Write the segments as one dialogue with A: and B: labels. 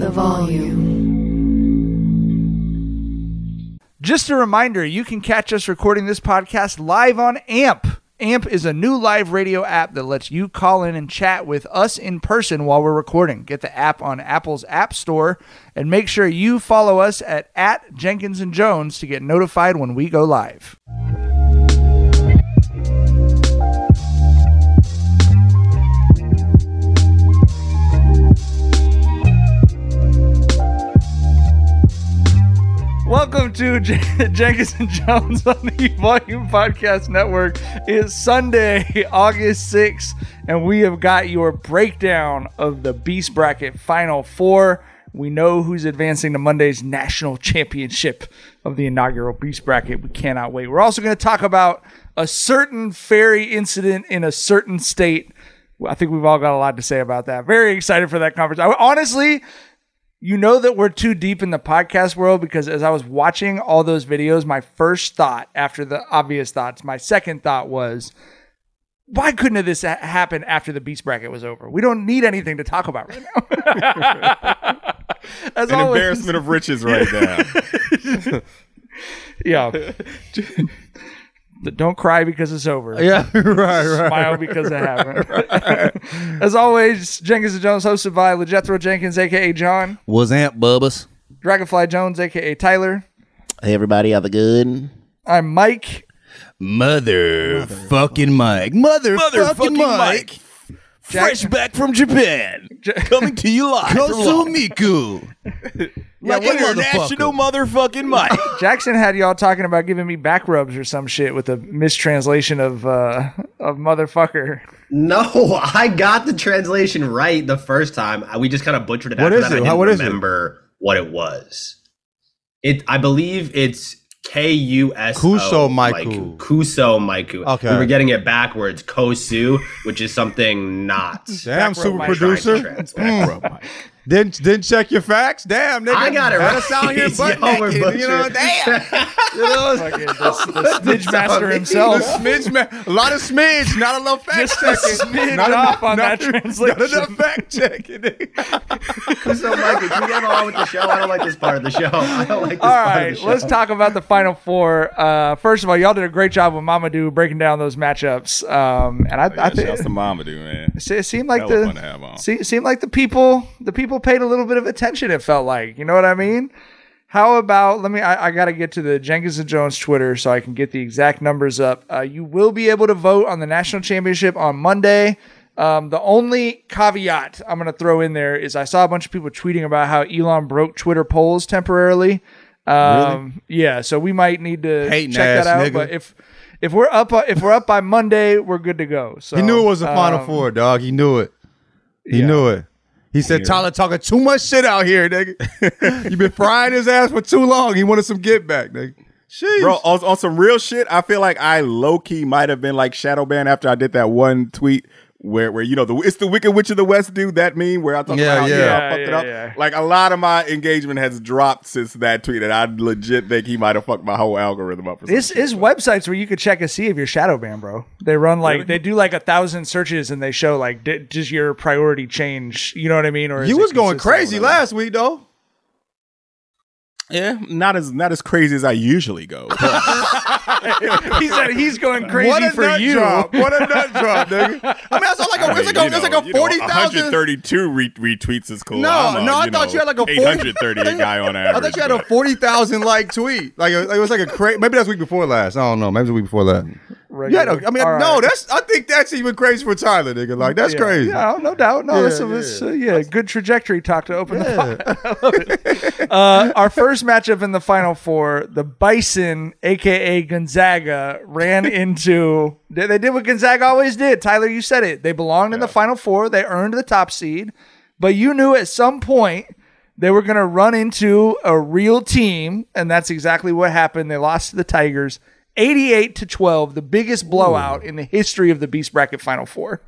A: The volume.
B: Just a reminder, you can catch us recording this podcast live on AMP. AMP is a new live radio app that lets you call in and chat with us in person while we're recording. Get the app on Apple's App Store and make sure you follow us at, at Jenkins and Jonez to get notified when we go live. Welcome to J- Jenkins and Jonez on the Volume Podcast Network. It's Sunday, August 6th, and we have got your breakdown of the Beast Bracket Final Four. We know who's advancing to Monday's national championship of the inaugural Beast Bracket. We cannot wait. We're also going to talk about a certain ferry incident in a certain state. I think we've all got a lot to say about that. Very excited for that conversation. I, honestly, you know that we're too deep in the podcast world because as I was watching all those videos, my first thought after the obvious thoughts, my second thought was, why couldn't this ha- happen after the beast bracket was over? We don't need anything to talk about right now. as
C: An
B: always-
C: embarrassment of riches right now.
B: yeah. Don't cry because it's over.
D: Yeah, right, right.
B: Smile because it happened. As always, Jenkins and Jonez, hosted by LeJethro Jenkins, aka John,
D: Was Amp Bubbas?
B: Dragonfly Jones, aka Tyler.
E: Hey, everybody, have a good.
B: I'm Mike.
D: Mother fucking Mike. Mother fucking Mike.
B: Fresh
D: back from Japan.
C: Coming to you live. from London.
D: Kosumiku.
C: Like
D: what
C: international motherfucking Mike.
B: Jackson had y'all talking about giving me back rubs or some shit with a mistranslation of uh of motherfucker.
E: No, I got the translation right the first time. We just kind of butchered it.
D: What
E: after
D: is
E: that.
D: it?
E: I didn't
D: How- what is it?
E: remember what it was. It, I believe it's K U S O
D: Kuso Maiku.
E: Kuso Maiku.
D: Okay.
E: we were getting it backwards. Kosu, which is something not.
D: Damn, super
B: Mike.
D: producer.
E: Trying to translate.
D: Didn't didn't check your facts. Damn, nigga.
E: I got it right.
D: us out here butt
E: Yo,
D: naked, You know, damn. you know,
B: Fucking the, the Snitch Master himself.
D: smidge, man. A lot of smidge, not enough fact
B: Just
D: checking.
B: smidge
D: Not
B: off on
D: not-
B: that translation.
D: Not enough fact checking.
E: Kuso Maiku. Can we get along with the show? I don't like this part of the show. I don't like this
B: All
E: part
B: right,
E: of the show.
B: All right, let's talk about the final four. Uh, first of all, y'all did a great job with Mamadou breaking down those matchups. Um, and I, I
C: Yeah,
B: think
C: shouts to Mamadou, man.
B: it seemed like
C: That was
B: the
C: fun to have on.
B: se- seemed like the people the people paid a little bit of attention. It felt like you know what I mean. How about let me? I, I got to get to the Jenkins and Jonez Twitter so I can get the exact numbers up. Uh, you will be able to vote on the national championship on Monday. Um, the only caveat I'm going to throw in there is I saw a bunch of people tweeting about how Elon broke Twitter polls temporarily. Um, Yeah, so we might need to
D: Hating
B: check that out.
D: nigga.
B: But if if we're up if we're up by Monday, we're good to go. So
D: He knew it was the final
B: um,
D: four, dog. He knew it. He
B: yeah.
D: knew it. He said Tyler talking too much shit out here, nigga. you been frying his ass for too long. He wanted some get back, nigga. Sheesh.
C: Bro, on, on some real shit, I feel like I low key might have been like shadow banned after I did that one tweet where where you know the it's the Wicked Witch of the West dude that meme where I talk
D: Yeah,
C: about
D: yeah.
C: yeah,
B: Yeah,
C: I fucked it
B: yeah,
C: up.
B: yeah.
C: Like a lot of my engagement has dropped since that tweet, and I legit think he might have fucked my whole algorithm up. For
B: This is websites where you could check and see if you're shadow banned, bro. They run like they do like a thousand searches and they show like di- does your priority change? You know what I mean? Or is
D: you was going crazy last week, though.
C: Yeah, not as not as crazy as I usually go.
B: he said he's going crazy what
D: a
B: for
D: nut
B: you.
D: drop. What a nut drop, nigga. I mean, it's like a, it's like a, it's like a 40,000.
C: 132 re- retweets is cool.
D: No,
C: I'm a,
D: no, I thought
C: know,
D: you had like a 40
C: 838 guy on average.
D: I thought you had a 40,000 like tweet. Like, it was like a crazy. Maybe that's week before last. I don't know. Maybe the week before last. Yeah, no, I mean,
B: All
D: no,
B: right.
D: that's. I think that's even crazy for Tyler, nigga. Like, that's
B: Yeah.
D: crazy.
B: Yeah, no doubt. No,
D: Yeah,
B: that's,
D: yeah.
B: uh, yeah, good trajectory talk to open the pot. I love it. Uh, our first matchup in the final four, the Bison, aka Gonzaga, ran into. They, they did what Gonzaga always did. Tyler, you said it. They belonged in the final four. They earned the top seed, but you knew at some point they were going to run into a real team, and that's exactly what happened. They lost to the Tigers. 88 to 12, the biggest blowout in the history of the Beast Bracket Final Four.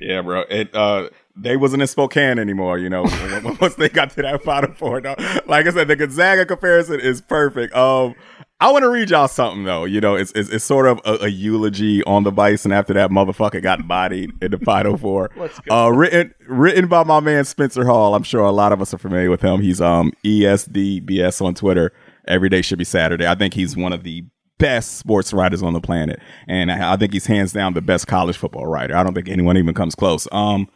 C: Yeah, bro. It uh they wasn't in Spokane anymore, you know. once they got to that final four, no. like I said, the Gonzaga comparison is perfect. Um, I want to read y'all something though. You know, it's it's, it's sort of a, a eulogy on the Bison after that motherfucker got bodied in the final four. Let's go. Uh, written written by my man Spencer Hall. I'm sure a lot of us are familiar with him. He's um EDSBS on Twitter. Every day should be Saturday. I think he's one of the best sports writers on the planet, and I I think he's hands down the best college football writer. I don't think anyone even comes close. Um,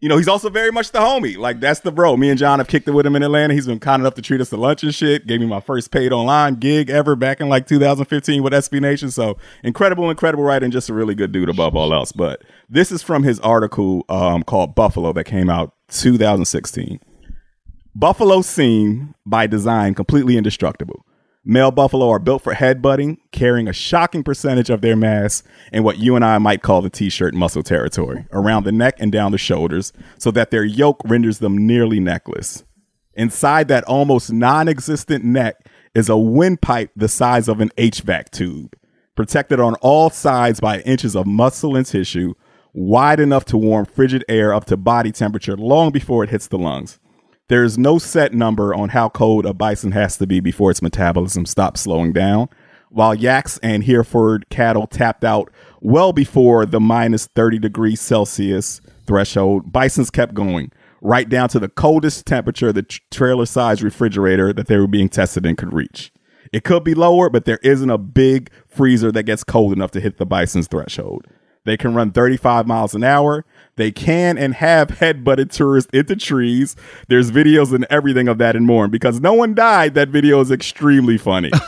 C: you know, he's also very much the homie. Like that's the bro. Me and John have kicked it with him in Atlanta. He's been kind enough to treat us to lunch and shit. Gave me my first paid online gig ever back in like 2015 with SB Nation. So incredible, incredible writing. just a really good dude above all else. But this is from his article um, called Buffalo that came out 2016. Buffalo seem by design completely indestructible. Male buffalo are built for headbutting, carrying a shocking percentage of their mass in what you and I might call the t-shirt muscle territory, around the neck and down the shoulders, so that their yoke renders them nearly neckless. Inside that almost non-existent neck is a windpipe the size of an HVAC tube, protected on all sides by inches of muscle and tissue, wide enough to warm frigid air up to body temperature long before it hits the lungs. There is no set number on how cold a bison has to be before its metabolism stops slowing down. While yaks and Hereford cattle tapped out well before the minus 30 degrees Celsius threshold, bisons kept going, right down to the coldest temperature the tr- trailer sized refrigerator that they were being tested in could reach. It could be lower, but there isn't a big freezer that gets cold enough to hit the bison's threshold. They can run 35 miles an hour. They can and have headbutted tourists into trees. There's videos and everything of that and more. And because no one died, that video is extremely funny.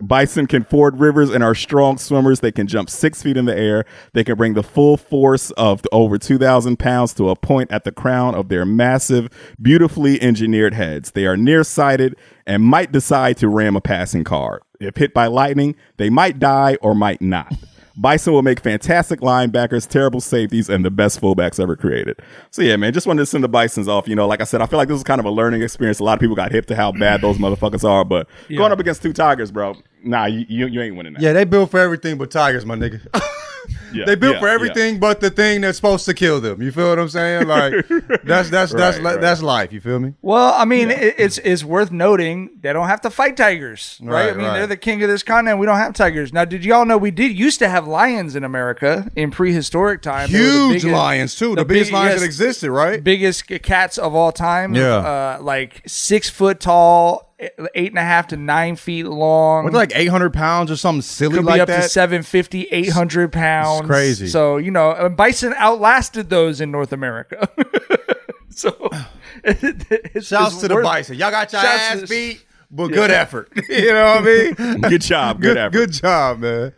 C: Bison can ford rivers and are strong swimmers. They can jump six feet in the air. They can bring the full force of over 2,000 pounds to a point at the crown of their massive, beautifully engineered heads. They are nearsighted and might decide to ram a passing car. If hit by lightning, they might die or might not. Bison will make fantastic linebackers, terrible safeties, and the best fullbacks ever created. So yeah, man, just wanted to send the Bisons off. You know, like I said, I feel like this is kind of a learning experience. A lot of people got hip to how bad those motherfuckers are, but going up against two Tigers, bro, nah, you, you, you ain't winning that.
D: Yeah, they built for everything but tigers, my nigga.
C: Yeah,
D: they built
C: yeah,
D: for
C: yeah.
D: everything but the thing that's supposed to kill them. You feel what I'm saying? Like that's that's that's
C: Right,
D: li-
C: right.
D: that's life. You feel me?
B: Well, I mean, it, it's it's worth noting they don't have to fight tigers, right?
D: Right,
B: I mean,
D: right.
B: they're the king of this continent. We don't have tigers. Now, did y'all know we did used to have lions in America in prehistoric time? They the
D: Huge
B: biggest-
D: lions too. The,
B: the
D: biggest
B: big-
D: lions that existed, right?
B: biggest cats of all time.
D: Yeah.
B: uh, like six foot tall, eight and a half to nine feet long.
D: With like 800 pounds or something silly
B: could
D: like
B: be up
D: that.
B: to 750 800 pounds
D: crazy.
B: so you know bison outlasted those in north america so it's,
D: Shouts
B: it's
D: to the
B: worth-
D: bison. Y'all got your ass
B: to-
D: beat, but good effort. you know what I mean?
C: Good job, good, effort.
D: Good job, man.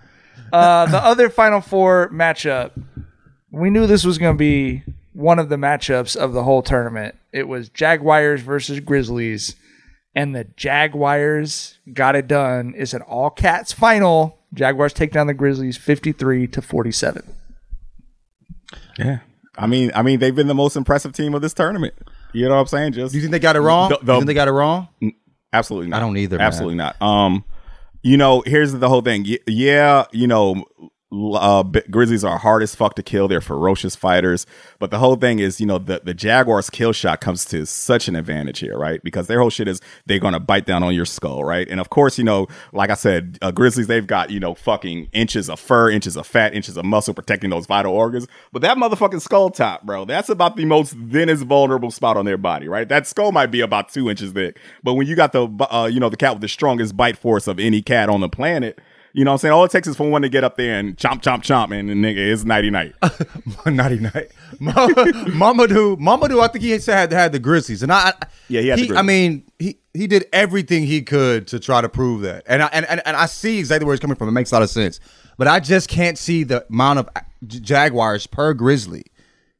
B: uh, the other final four matchup we knew this was going to be one of the matchups of the whole tournament it was jaguars versus grizzlies and the jaguars got it done it's an all cats final jaguars take down the grizzlies 53 to 47
C: Yeah. I mean, I mean, they've been the most impressive team of this tournament. You know what I'm saying? Just
D: Do you think they got it wrong?
C: The-
D: Do
C: the-
D: you think they got it wrong?
C: Absolutely not.
D: I don't either, man.
C: Absolutely not. Um, you know, here's the whole thing. Yeah, you know, l- uh, Grizzlies are hard as fuck to kill. They're ferocious fighters, but the whole thing is, you know, the the Jaguars' kill shot comes to such an advantage here, right? Because their whole shit is they're gonna bite down on your skull, right? And of course, you know, like I said, uh, Grizzlies they've got you know fucking inches of fur, inches of fat, inches of muscle protecting those vital organs, but that motherfucking skull top, bro, that's about the most thinnest vulnerable spot on their body, right? That skull might be about two inches thick, but when you got the uh, you know the cat with the strongest bite force of any cat on the planet. You know what I'm saying? All it takes is for one to get up there and chomp, chomp, chomp, and the nigga is nighty night.
D: Nighty night. Mamadou, Mamadou, I think he said had, had the Grizzlies, and I, I-
C: Yeah, he had the
D: I mean, he he did everything he could to try to prove that, and I and, and, and I see exactly where he's coming from. It makes a lot of sense, but I just can't see the amount of Jaguars per Grizzly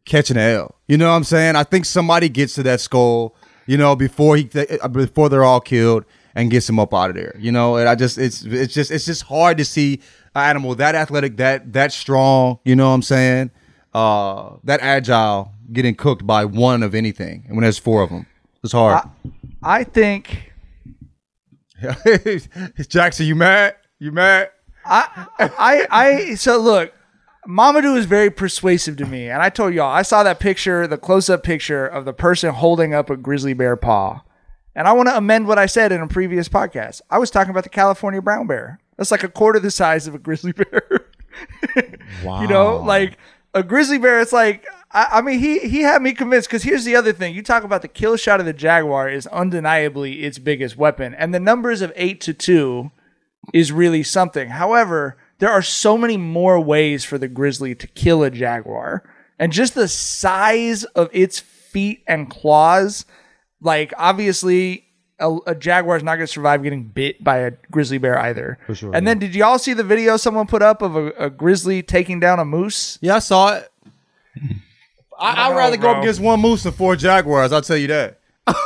D: catching an L. You know what I'm saying? I think somebody gets to that skull, you know, before he uh, before they're all killed and gets him up out of there. You know, and I just it's it's just it's just hard to see an animal that athletic, that that strong. You know what I'm saying? Uh, that agile getting cooked by one of anything, and when there's four of them, it's hard.
B: I think
D: Jackson, you mad? You mad?
B: I I I so look, Mamadou is very persuasive to me, and I told y'all I saw that picture, the close-up picture of the person holding up a grizzly bear paw, and I want to amend what I said in a previous podcast. I was talking about the California brown bear. That's like a quarter the size of a grizzly bear. Wow. You know, like a grizzly bear. It's like I, I mean, he he had me convinced. Because here's the other thing: you talk about the kill shot of the jaguar is undeniably its biggest weapon, and the numbers of eight to two is really something. However, there are so many more ways for the grizzly to kill a jaguar, and just the size of its feet and claws. Like obviously, a, a jaguar is not going to survive getting bit by a grizzly bear either. For
D: sure,
B: And then, did y'all see the video someone put up of a, a grizzly taking down a moose?
D: Yeah, I saw it. I, I'd
B: know,
D: rather go up against one moose than four jaguars. I'll tell you that.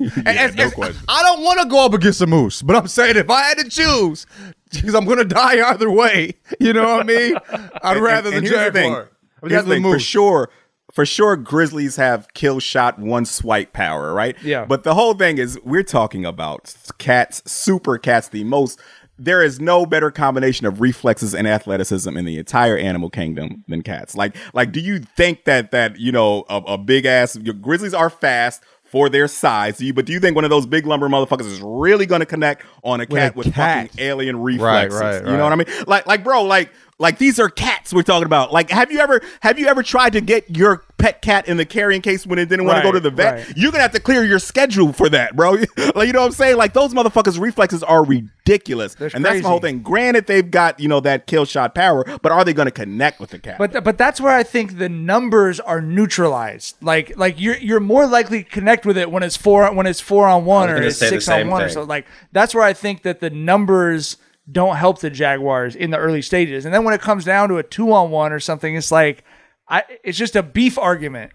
D: And- and-
C: no
D: and
C: question.
D: I don't want to go up against a moose, but I'm saying if I had to choose, because I'm gonna die either way. You know what I mean? I'd
C: And-
D: rather
C: and
D: the
C: here's the thing.
D: jaguar. I'd
C: Here's
D: rather
C: the thing. For
D: moose.
C: sure, for sure, Grizzlies have kill shot one swipe power, right?
B: Yeah.
C: But the whole thing is we're talking about cats, super cats, the most. There is no better combination of reflexes and athleticism in the entire animal kingdom than cats. Like, like, do you think that that you know a, a big ass your Grizzlies are fast? For their size, Do you, but do you think one of those big lumber motherfuckers is really going to connect on a cat
D: a
C: with
D: cat.
C: fucking alien reflexes?
D: right,
C: You know what I mean? Like, like, bro, like, like these are cats we're talking about. Like, have you ever, have you ever tried to get your pet cat in the carrying case when it didn't want to go to the vet?
B: right.
C: You're gonna have to clear your schedule for that, bro. like, you know what I'm saying? Like, those motherfuckers' reflexes are ridiculous,
B: That's
C: and that's the whole thing. Granted, they've got you know that kill shot power, but are they gonna connect with the cat?
B: But but that's where I think the numbers are neutralized. Like like you're you're more likely to connect with it when it's four when it's four on one or it's six on
E: same
B: one or so. Like that's where I think that the numbers don't help the Jaguars in the early stages. And then when it comes down to a two on one or something, it's like I it's just a beef argument.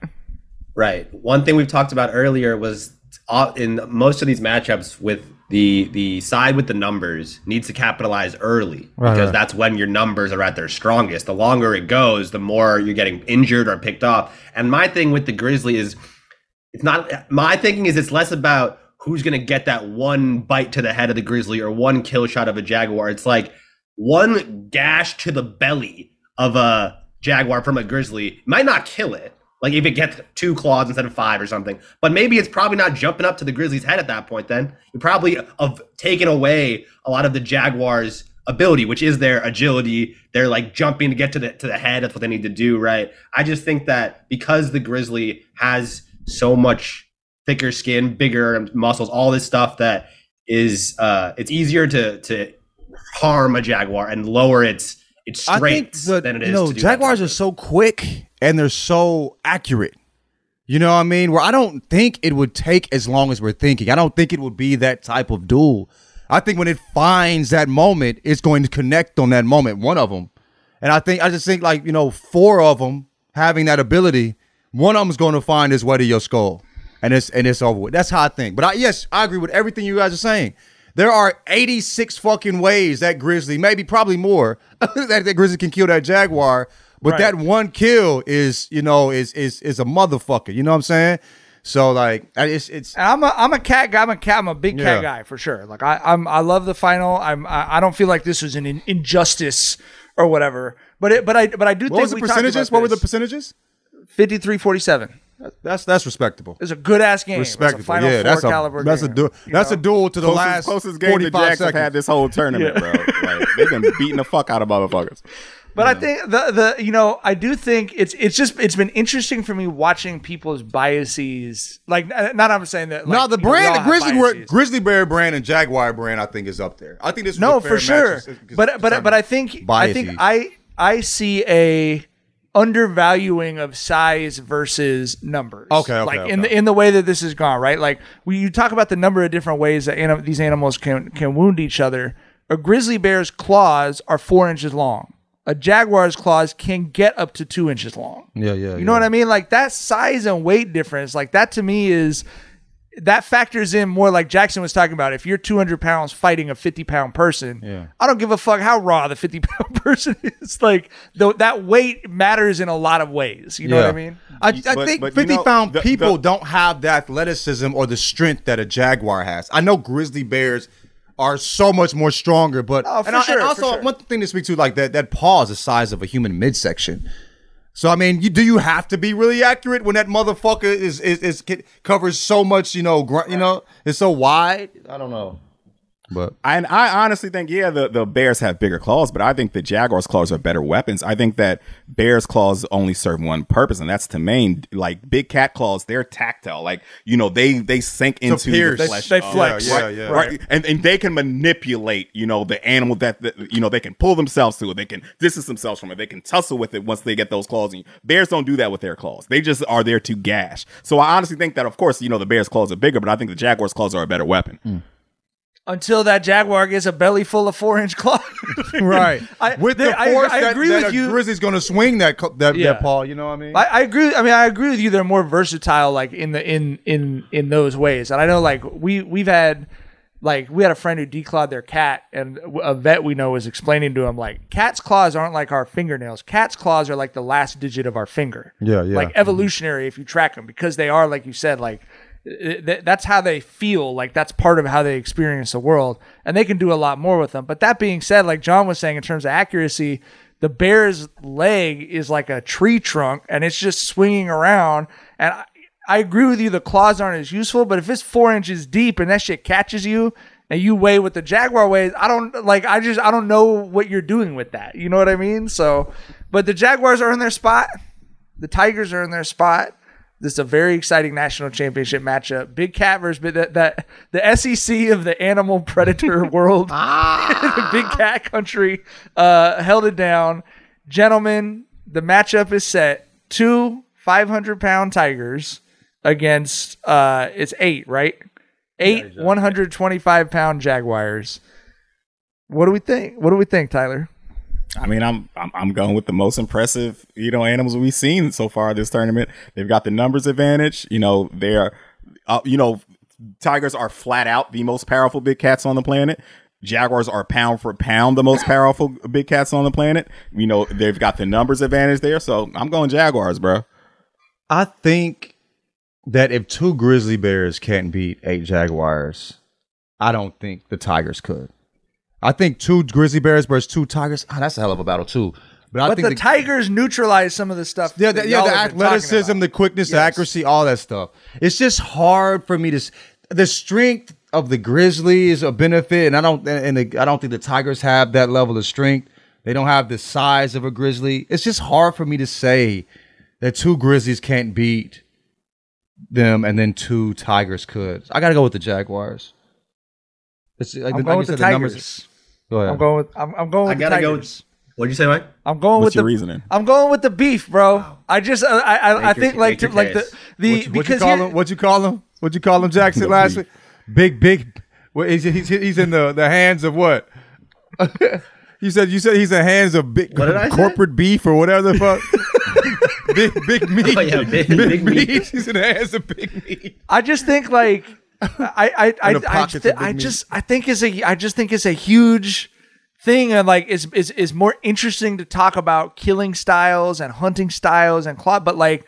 E: Right. One thing we've talked about earlier was uh, in most of these matchups with the the side with the numbers needs to capitalize early because that's when your numbers are at their strongest. The longer it goes, the more you're getting injured or picked off. And my thing with the Grizzly is it's not my thinking is it's less about who's going to get that one bite to the head of the grizzly or one kill shot of a jaguar. It's like one gash to the belly of a jaguar from a grizzly might not kill it. Like if it gets two claws instead of five or something, but maybe it's probably not jumping up to the grizzly's head at that point. Then you probably have taken away a lot of the jaguar's ability, which is their agility. They're like jumping to get to the to the head. That's what they need to do, right? I just think that because the grizzly has so much thicker skin, bigger muscles, all this stuff that is uh it's easier to to harm a jaguar and lower its its
D: I think
E: strengths
D: the,
E: than it is
D: you know
E: to do
D: Jaguars are so quick and they're so accurate. You know what I mean? Where I don't think it would take as long as we're thinking. I don't think it would be that type of duel. I think when it finds that moment, it's going to connect on that moment. One of them, and I think I just think like you know four of them having that ability. One of them is going to find his way to your skull, and it's and it's over with. That's how I think. But I, yes, I agree with everything you guys are saying. There are 86 fucking ways that Grizzly, maybe probably more, that, that Grizzly can kill that Jaguar. But
B: Right.
D: that one kill is, you know, is is is a motherfucker. You know what I'm saying? So like it's it's
B: And I'm a I'm a cat guy. I'm a cat. I'm a big cat
D: Yeah.
B: guy for sure. Like I I'm I love the final. I'm I, I don't feel like this was an in, injustice or whatever. But it but I but I do
D: what
B: think
D: was the percentages? What were the percentages?
B: 53-47.
D: That's that's respectable.
B: It's a good ass game. It's a
D: Respectable.
B: final
D: Yeah,
B: four
D: that's a
B: caliber
D: that's a du-
B: you
D: that's a duel to the
C: Closest,
D: last
C: closest game the
D: 45
C: Jacks have
D: seconds.
C: had this whole tournament, bro. Like they've been beating the fuck out of motherfuckers.
B: But I think the the you know I do think it's it's just it's been interesting for me watching people's biases. Like not I'm saying that. Like,
D: no, the
B: you know,
D: brand, the Grizzly wor-
B: biases.
D: Grizzly Bear brand and Jaguar brand, I think is up there. I think this was
B: No,
D: a fair
B: for
D: match
B: sure.
D: just- just
B: But but but I think I think I I see a undervaluing of size versus numbers.
D: Okay, okay,
B: like in
D: okay.
B: the in the way that this has gone, right? Like we you talk about the number of different ways that anim- these animals can can wound each other. A grizzly bear's claws are four inches long. A jaguar's claws can get up to two inches long.
D: yeah, yeah.
B: You know what I mean? Like that size and weight difference, like that to me is that factors in more like Jackson was talking about. If you're 200 pounds fighting a 50 pound person,
D: Yeah.
B: I don't give a fuck how raw the 50 pound person is. Like though that weight matters in a lot of ways. You know what I mean?
D: I, I
C: But-
D: think
C: but you
D: 50
C: know,
D: pound
C: the-
D: people
C: the-
D: don't have the athleticism or the strength that a Jaguar has. I know Grizzly Bears are so much more stronger, but
B: Oh, for
D: and, I-
B: sure,
D: and
B: for
D: also
B: sure.
D: one thing to speak to like that that paw is the size of a human midsection. So I mean, you, do you have to be really accurate when that motherfucker is is, is covers so much? You know, gr- you know, it's so wide. I don't know, but
C: And I honestly think, yeah, the, the Bears have bigger claws, but I think the Jaguars' claws are better weapons. I think that Bears' claws only serve one purpose, and that's to main Like big cat claws, they're tactile. Like you know, they they sink into
D: pierce.
C: the flesh.
B: they
C: of-
B: flex.
D: Yeah,
C: right,
D: yeah.
C: right. And and they can manipulate, you know, the animal that, that you know they can pull themselves to it. They can distance themselves from it. They can tussle with it once they get those claws. And Bears don't do that with their claws. They just are there to gash. So I honestly think that, of course, you know, the Bears' claws are bigger, but I think the Jaguars' claws are a better weapon.
D: Hmm.
B: Until that jaguar gets a belly full of four inch claws.
D: right
B: I-
D: with the
B: I-
D: force
B: I
D: that,
B: agree
D: that
B: with you.
D: Grizzly's going to swing that that,
B: Yeah.
D: that paw. You know what I mean?
B: I, I agree. I mean, I agree with you. They're more versatile, like in the in in in those ways. And I know, like we we've had, like we had a friend who declawed their cat, and a vet we know was explaining to him like, cat's claws aren't like our fingernails. Cat's claws are like the last digit of our finger.
D: Yeah, yeah.
B: Like evolutionary, if you track them, because they are like you said, like. Th- th- That's how they feel. Like that's part of how they experience the world, and they can do a lot more with them. But that being said, like John was saying, in terms of accuracy, the bear's leg is like a tree trunk and it's just swinging around. And I, I agree with you, the claws aren't as useful, but if it's four inches deep and that shit catches you and you weigh what the Jaguar weighs, I don't like, I just, I don't know what you're doing with that. You know what I mean? So, but the Jaguars are in their spot, the Tigers are in their spot. This is a very exciting national championship matchup. Big cat versus that, that the SEC of the animal predator world, big cat country, uh, held it down. Gentlemen, the matchup is set. Two 500 pound tigers against uh, it's eight, right? Eight 125 pound jaguars. What do we think? What do we think, Tyler?
C: I mean, I'm, I'm I'm going with the most impressive, you know, animals we've seen so far this tournament. They've got the numbers advantage. You know, they're, uh, you know, tigers are flat out the most powerful big cats on the planet. Jaguars are pound for pound the most powerful big cats on the planet. You know, they've got the numbers advantage there. So I'm going Jaguars, bro.
D: I think that if two grizzly bears can't beat eight jaguars, I don't think the tigers could. I think two grizzly bears versus two tigers. Ah, that's a hell of a battle too. But I
B: But
D: think
B: the, Tigers neutralize some of the stuff.
D: yeah, the, yeah, the
B: have been talking
D: athleticism, the quickness, the accuracy, all that stuff. It's just hard for me to. The strength of the grizzly is a benefit, and I don't. And the, I don't think the tigers have that level of strength. They don't have the size of a grizzly. It's just hard for me to say that two grizzlies can't beat them, and then two tigers could. I got to go with the jaguars. It's like,
B: I'm
D: like
B: going
D: you
B: with the
D: numbers-
B: Tigers.
D: Go ahead.
B: I'm going with I'm, I'm going
E: I
B: with the
E: gotta go.
B: Tigers.
E: What'd you say, Mike?
B: I'm going
C: What's
B: with
C: your
B: the
C: reasoning?
B: I'm going with the beef, bro. I just I I, I, I
E: Make your-
B: think like to, like the
E: case.
B: the
D: What, you- what you
B: because
D: call
B: here-
D: him? What you call him? What you call him, Jackson? Last
C: beef.
D: week, big, big. What is he's, he's in the the hands of what? you said you said he's in the hands of big
E: What did I say?
D: corporate beef or whatever the fuck. big big meat.
E: Oh, yeah, big- big meat.
D: He's in the hands of big meat.
B: I just think like I I I, I,
D: pockets
B: thi-
D: of big
B: I just I think is a I just think it's a huge thing and like is is is more interesting to talk about killing styles and hunting styles and claw but like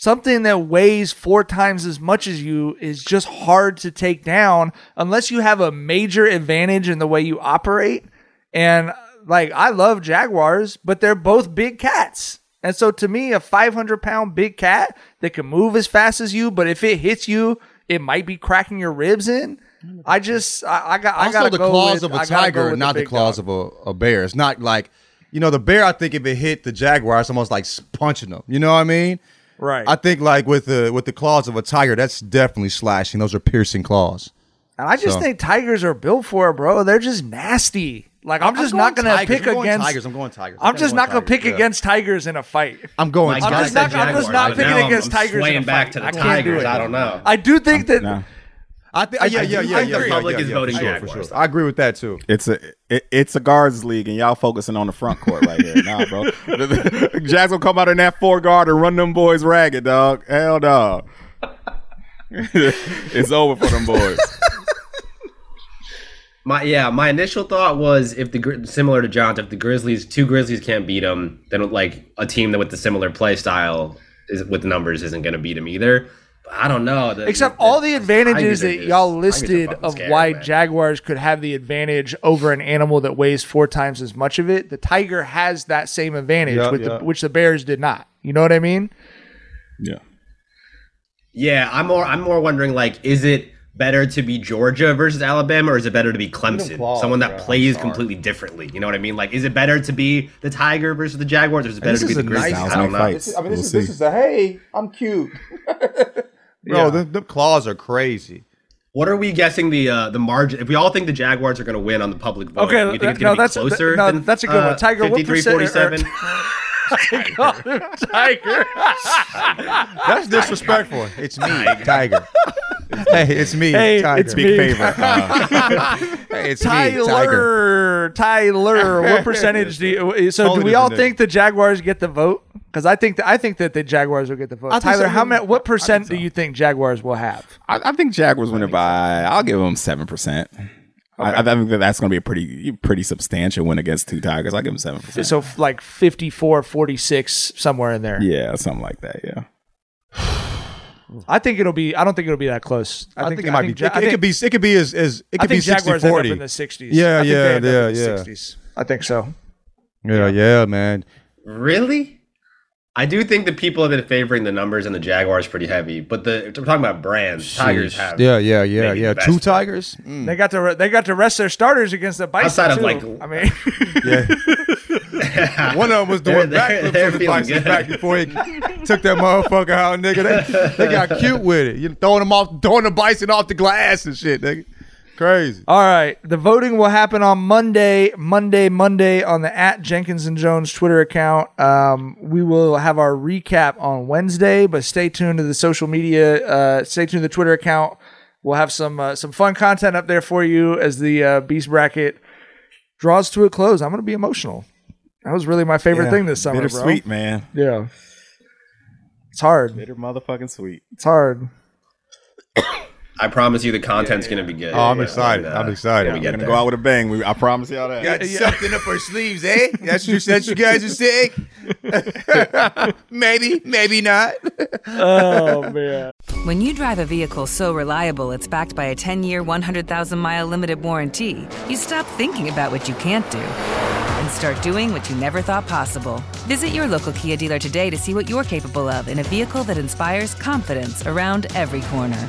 B: something that weighs four times as much as you is just hard to take down unless you have a major advantage in the way you operate. And like, I love Jaguars, but they're both big cats. And so to me, a 500 pound big cat that can move as fast as you, but if it hits you, it might be cracking your ribs in. I just, I, I got, I got
D: the
B: go
D: claws
B: with,
D: of a
B: gotta go
D: tiger, not the
B: big
D: claws
B: dog.
D: of a, a bear. It's not like you know the bear. I think if it hit the jaguar, it's almost like punching them. You know what I mean?
B: Right.
D: I think like with the with the claws of a tiger, that's definitely slashing. Those are piercing claws.
B: And I just
D: So-
B: think tigers are built for it, bro. They're just nasty. Like I'm just not
D: going
B: gonna
D: tigers.
B: pick
D: I'm going
B: against
D: tigers. I'm going tigers.
B: I'm just
D: going
B: not gonna
D: tigers.
B: pick
D: Yeah.
B: against tigers in a fight.
D: I'm going.
B: I'm just not- I'm just not
E: but
B: picking
E: now
B: against
E: I'm
B: tigers in a
E: swaying back
B: fight.
E: to the
B: I can't do
E: Tigers. I don't know.
B: I do think that
C: No.
D: I think. Yeah, yeah, yeah. yeah,
E: the public is voting
D: for sure,
E: Jaguars.
D: for sure. I agree with that too.
C: It's a it, it's a guards league, and y'all focusing on the front court right here. Nah, bro. Jags will come out in that four guard and run them boys ragged, dog. Hell no. it's over for them boys.
E: My yeah, my initial thought was if the similar to John's, if the Grizzlies two Grizzlies can't beat them, then like a team that with the similar play style is with the numbers isn't going to beat them either. But I don't know. The-
B: except
E: the-
B: all the
E: the
B: advantages that
E: just-
B: y'all listed of
E: scary,
B: why
E: man.
B: Jaguars could have the advantage over an animal that weighs four times as much of it, the tiger has that same advantage
D: Yeah,
B: with
D: yeah.
B: the which the Bears did not. You know what I mean?
C: Yeah.
E: Yeah, I'm more I'm more wondering like, is it better to be Georgia versus Alabama, or is it better to be Clemson,
D: claws,
E: someone that
D: bro.
E: Plays completely differently? You know what I mean? Like, is it better to be the Tiger versus the Jaguars, or is it better to be the
D: a
E: Grizzlies?
D: nice
E: I don't know.
C: fight.
D: This is- I mean, this
C: We'll
D: is this is a hey, I'm cute. Bro, the, the claws are crazy.
E: What are we guessing the uh, the margin? If we all think the Jaguars are going to win on the public vote,
B: Okay,
E: you think it's going to be
B: that's-
E: closer?
B: no,
E: than,
B: that's a good one.
E: uh,
B: Tiger, what
E: 53,
B: percent- or-
E: 47?
B: Tiger.
D: That's disrespectful. It's me, Tiger. hey, it's me,
B: Hey,
D: Tiger.
B: it's
C: Big
B: me.
C: favorite. Uh,
D: Hey, it's me, Tiger.
B: Tyler, Tyler, what percentage do you? So, do we all
D: different
B: think the Jaguars get the vote? Because I think that I think that the Jaguars will get the vote.
D: I
B: Tyler,
D: so,
B: how
D: yeah.
B: many? What percent do you think Jaguars will have?
C: I, I think Jaguars win it by. I'll give them seven percent. I, I think that that's going to be a pretty pretty substantial win against two Tigers. I'll give them seven percent.
B: So, like 54, 46, somewhere in there.
C: Yeah, something like that. Yeah.
B: I think it'll be. I don't think it'll be that close.
D: I, think, it might be.
B: Ja-
D: it, it could be. It could be as as. It
B: I
D: could be
B: think
D: 60
B: Jaguars end up
D: 40.
B: in the sixties.
D: Yeah,
B: I think
D: yeah,
B: they end up
D: yeah,
B: the
D: yeah.
B: 60s. I think so.
D: Yeah, yeah, man.
E: Really? I do think the people have been favoring the numbers and the Jaguars pretty heavy, but the we're talking about brands. Tigers have
D: Yeah, yeah, yeah, yeah. Two tigers. Mm.
B: They got to re- they got to rest their starters against the Bison
E: Outside of, like-
B: I mean,
D: Yeah. One of them was doing
E: They're- they're-
D: backflips on the
E: feeling
D: back before he took that motherfucker out, nigga. They, they got cute with it. You throwing them off, throwing the bison off the glass and shit, nigga. Crazy.
B: All right. The voting will happen on Monday, Monday, Monday on the at Jenkins and Jonez Twitter account. Um, we will have our recap on Wednesday, but stay tuned to the social media. Uh, stay tuned to the Twitter account. We'll have some uh, some fun content up there for you as the uh, Beast Bracket draws to a close. I'm going to be emotional. That was really my favorite thing this summer, bro.
C: Bittersweet, man.
B: Yeah. It's hard.
C: Bitter motherfucking sweet.
B: It's hard.
E: I promise you, the content's gonna be good.
D: Oh, I'm excited.
E: And, uh,
D: I'm excited.
E: when we
C: We're gonna
E: there.
C: go out with a bang. We, I promise y'all that.
D: Got something up our sleeves, eh? That's what you said you guys are saying? maybe, maybe not.
B: Oh, man.
A: When you drive a vehicle so reliable it's backed by a 10 year, 100,000 mile limited warranty, you stop thinking about what you can't do and start doing what you never thought possible. Visit your local Kia dealer today to see what you're capable of in a vehicle that inspires confidence around every corner.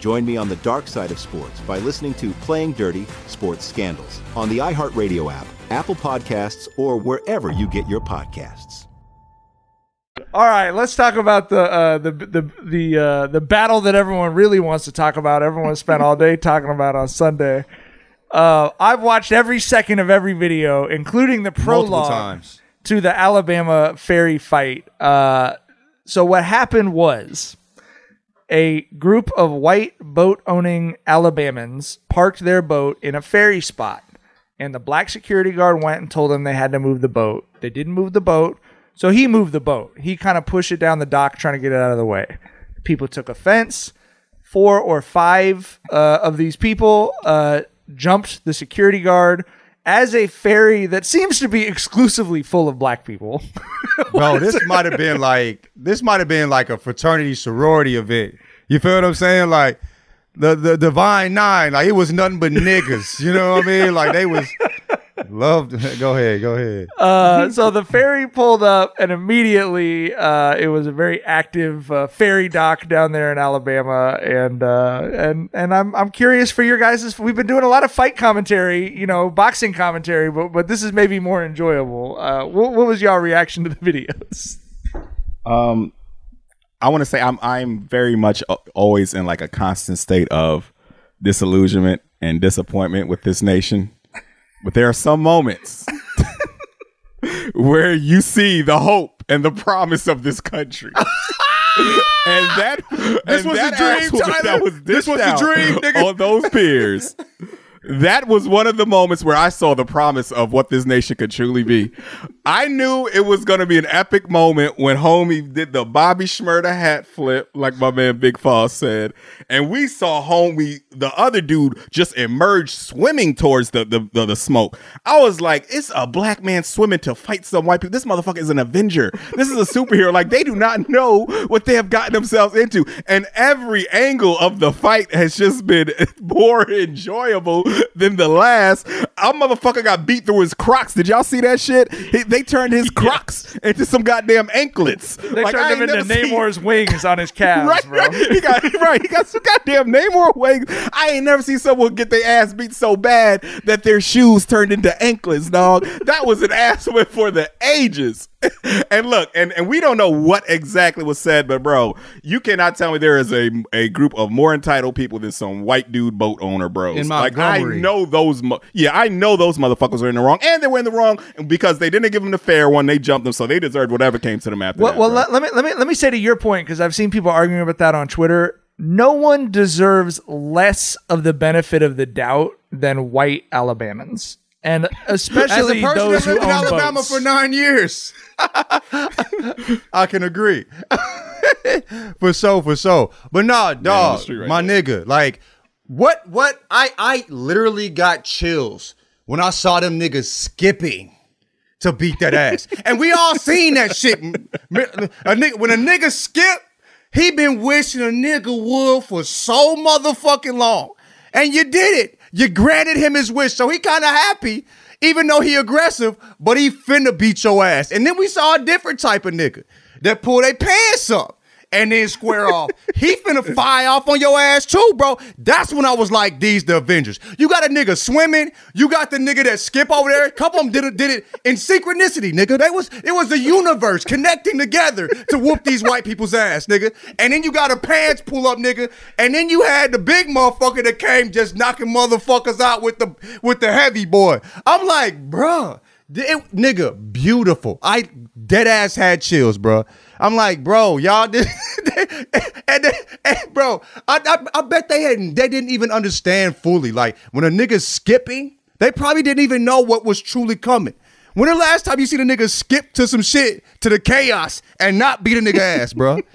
F: Join me on the dark side of sports by listening to Playing Dirty Sports Scandals on the iHeartRadio app, Apple Podcasts, or wherever you get your podcasts.
B: All right, let's talk about the uh, the the the uh, the battle that everyone really wants to talk about. Everyone spent all day talking about on Sunday. Uh, I've watched every second of every video, including the
D: Multiple
B: prologue
D: times.
B: to the Alabama ferry fight. Uh, so what happened was a group of white boat owning Alabamans parked their boat in a ferry spot. And the black security guard went and told them they had to move the boat. They didn't move the boat. So he moved the boat. He kind of pushed it down the dock, trying to get it out of the way. People took offense. Four or five uh, of these people uh, jumped the security guard as a ferry that seems to be exclusively full of black people.
D: Bro, this might have been like this might have been like a fraternity sorority event. You feel what I'm saying? Like the the divine nine, like it was nothing but niggas. You know what I mean? Like they was loved. Go ahead, go ahead.
B: Uh, so the ferry pulled up, and immediately uh, it was a very active uh, ferry dock down there in Alabama. And uh, and and I'm I'm curious for your guys. We've been doing a lot of fight commentary, you know, boxing commentary, but but this is maybe more enjoyable. Uh, what, what was your reaction to the videos?
C: Um, I want to say I'm I'm very much always in like a constant state of disillusionment and disappointment with this nation. But there are some moments where you see the hope and the promise of this country. and that
D: This
C: and
D: was
C: that
D: the dream, Tyler.
C: That was
D: This was
C: out
D: dream, nigga.
C: On those piers. That was one of the moments where I saw the promise of what this nation could truly be. I knew it was going to be an epic moment when homie did the Bobby Shmurda hat flip, like my man Big Falls said, and we saw homie, the other dude, just emerge swimming towards the the, the, the smoke. I was like, it's a black man swimming to fight some white people. This motherfucker is an Avenger. This is a superhero. Like they do not know what they have gotten themselves into, and every angle of the fight has just been more enjoyable than the last. Our motherfucker got beat through his Crocs. Did y'all see that shit? He, they turned his Crocs into some goddamn anklets.
B: They
C: Like,
B: turned him
C: ain't
B: into
C: never seen-
B: Namor's wings on his calves,
C: right,
B: bro.
C: right. He got right. He got some goddamn Namor wings. I ain't never seen someone get their ass beat so bad that their shoes turned into anklets, dog. That was an ass whip for the ages. and look, and, and we don't know what exactly was said, but bro, you cannot tell me there is a a group of more entitled people than some white dude boat owner bros.
D: In
C: like I know those. Mo- yeah, I know those motherfuckers are in the wrong, and they were in the wrong because they didn't give them the fair one. They jumped them, so they deserved whatever came to them after
B: Well,
C: that.
B: well let, let me let me let me say to your point because I've seen people arguing about that on Twitter. No one deserves less of the benefit of the doubt than white Alabamans, and
D: As a
B: especially
D: person
B: those
D: that
B: who
D: lived in
B: own
D: Alabama
B: boats.
D: for nine years, I can agree. for so, for so. But nah, dog,
C: street right
D: my
C: there.
D: nigga, like, what, what? I, I literally got chills when I saw them niggas skipping to beat that ass, and we all seen that shit. M- A nigga, when a nigga skip, he been wishing a nigga would for so motherfucking long, and you did it. You granted him his wish, so he kind of happy, even though he aggressive, but he finna beat your ass. And then we saw a different type of nigga that pull their pants up and then square off. He finna fire off on your ass too, bro. That's when I was like, these the Avengers. You got a nigga swimming. You got the nigga that skip over there. A couple of them did it, did it in synchronicity, nigga. They was it was the universe connecting together to whoop these white people's ass, nigga. And then you got a pants pull up, nigga. And then you had the big motherfucker that came just knocking motherfuckers out with the with the heavy boy. I'm like, bruh. It, nigga, beautiful. I dead ass had chills, bro. I'm like, bro, y'all did, and, then- and bro, I, I I bet they hadn't, they didn't even understand fully. Like when a nigga's skipping, they probably didn't even know what was truly coming. When the last time you seen a nigga skip to some shit to the chaos and not beat a nigga ass, bro?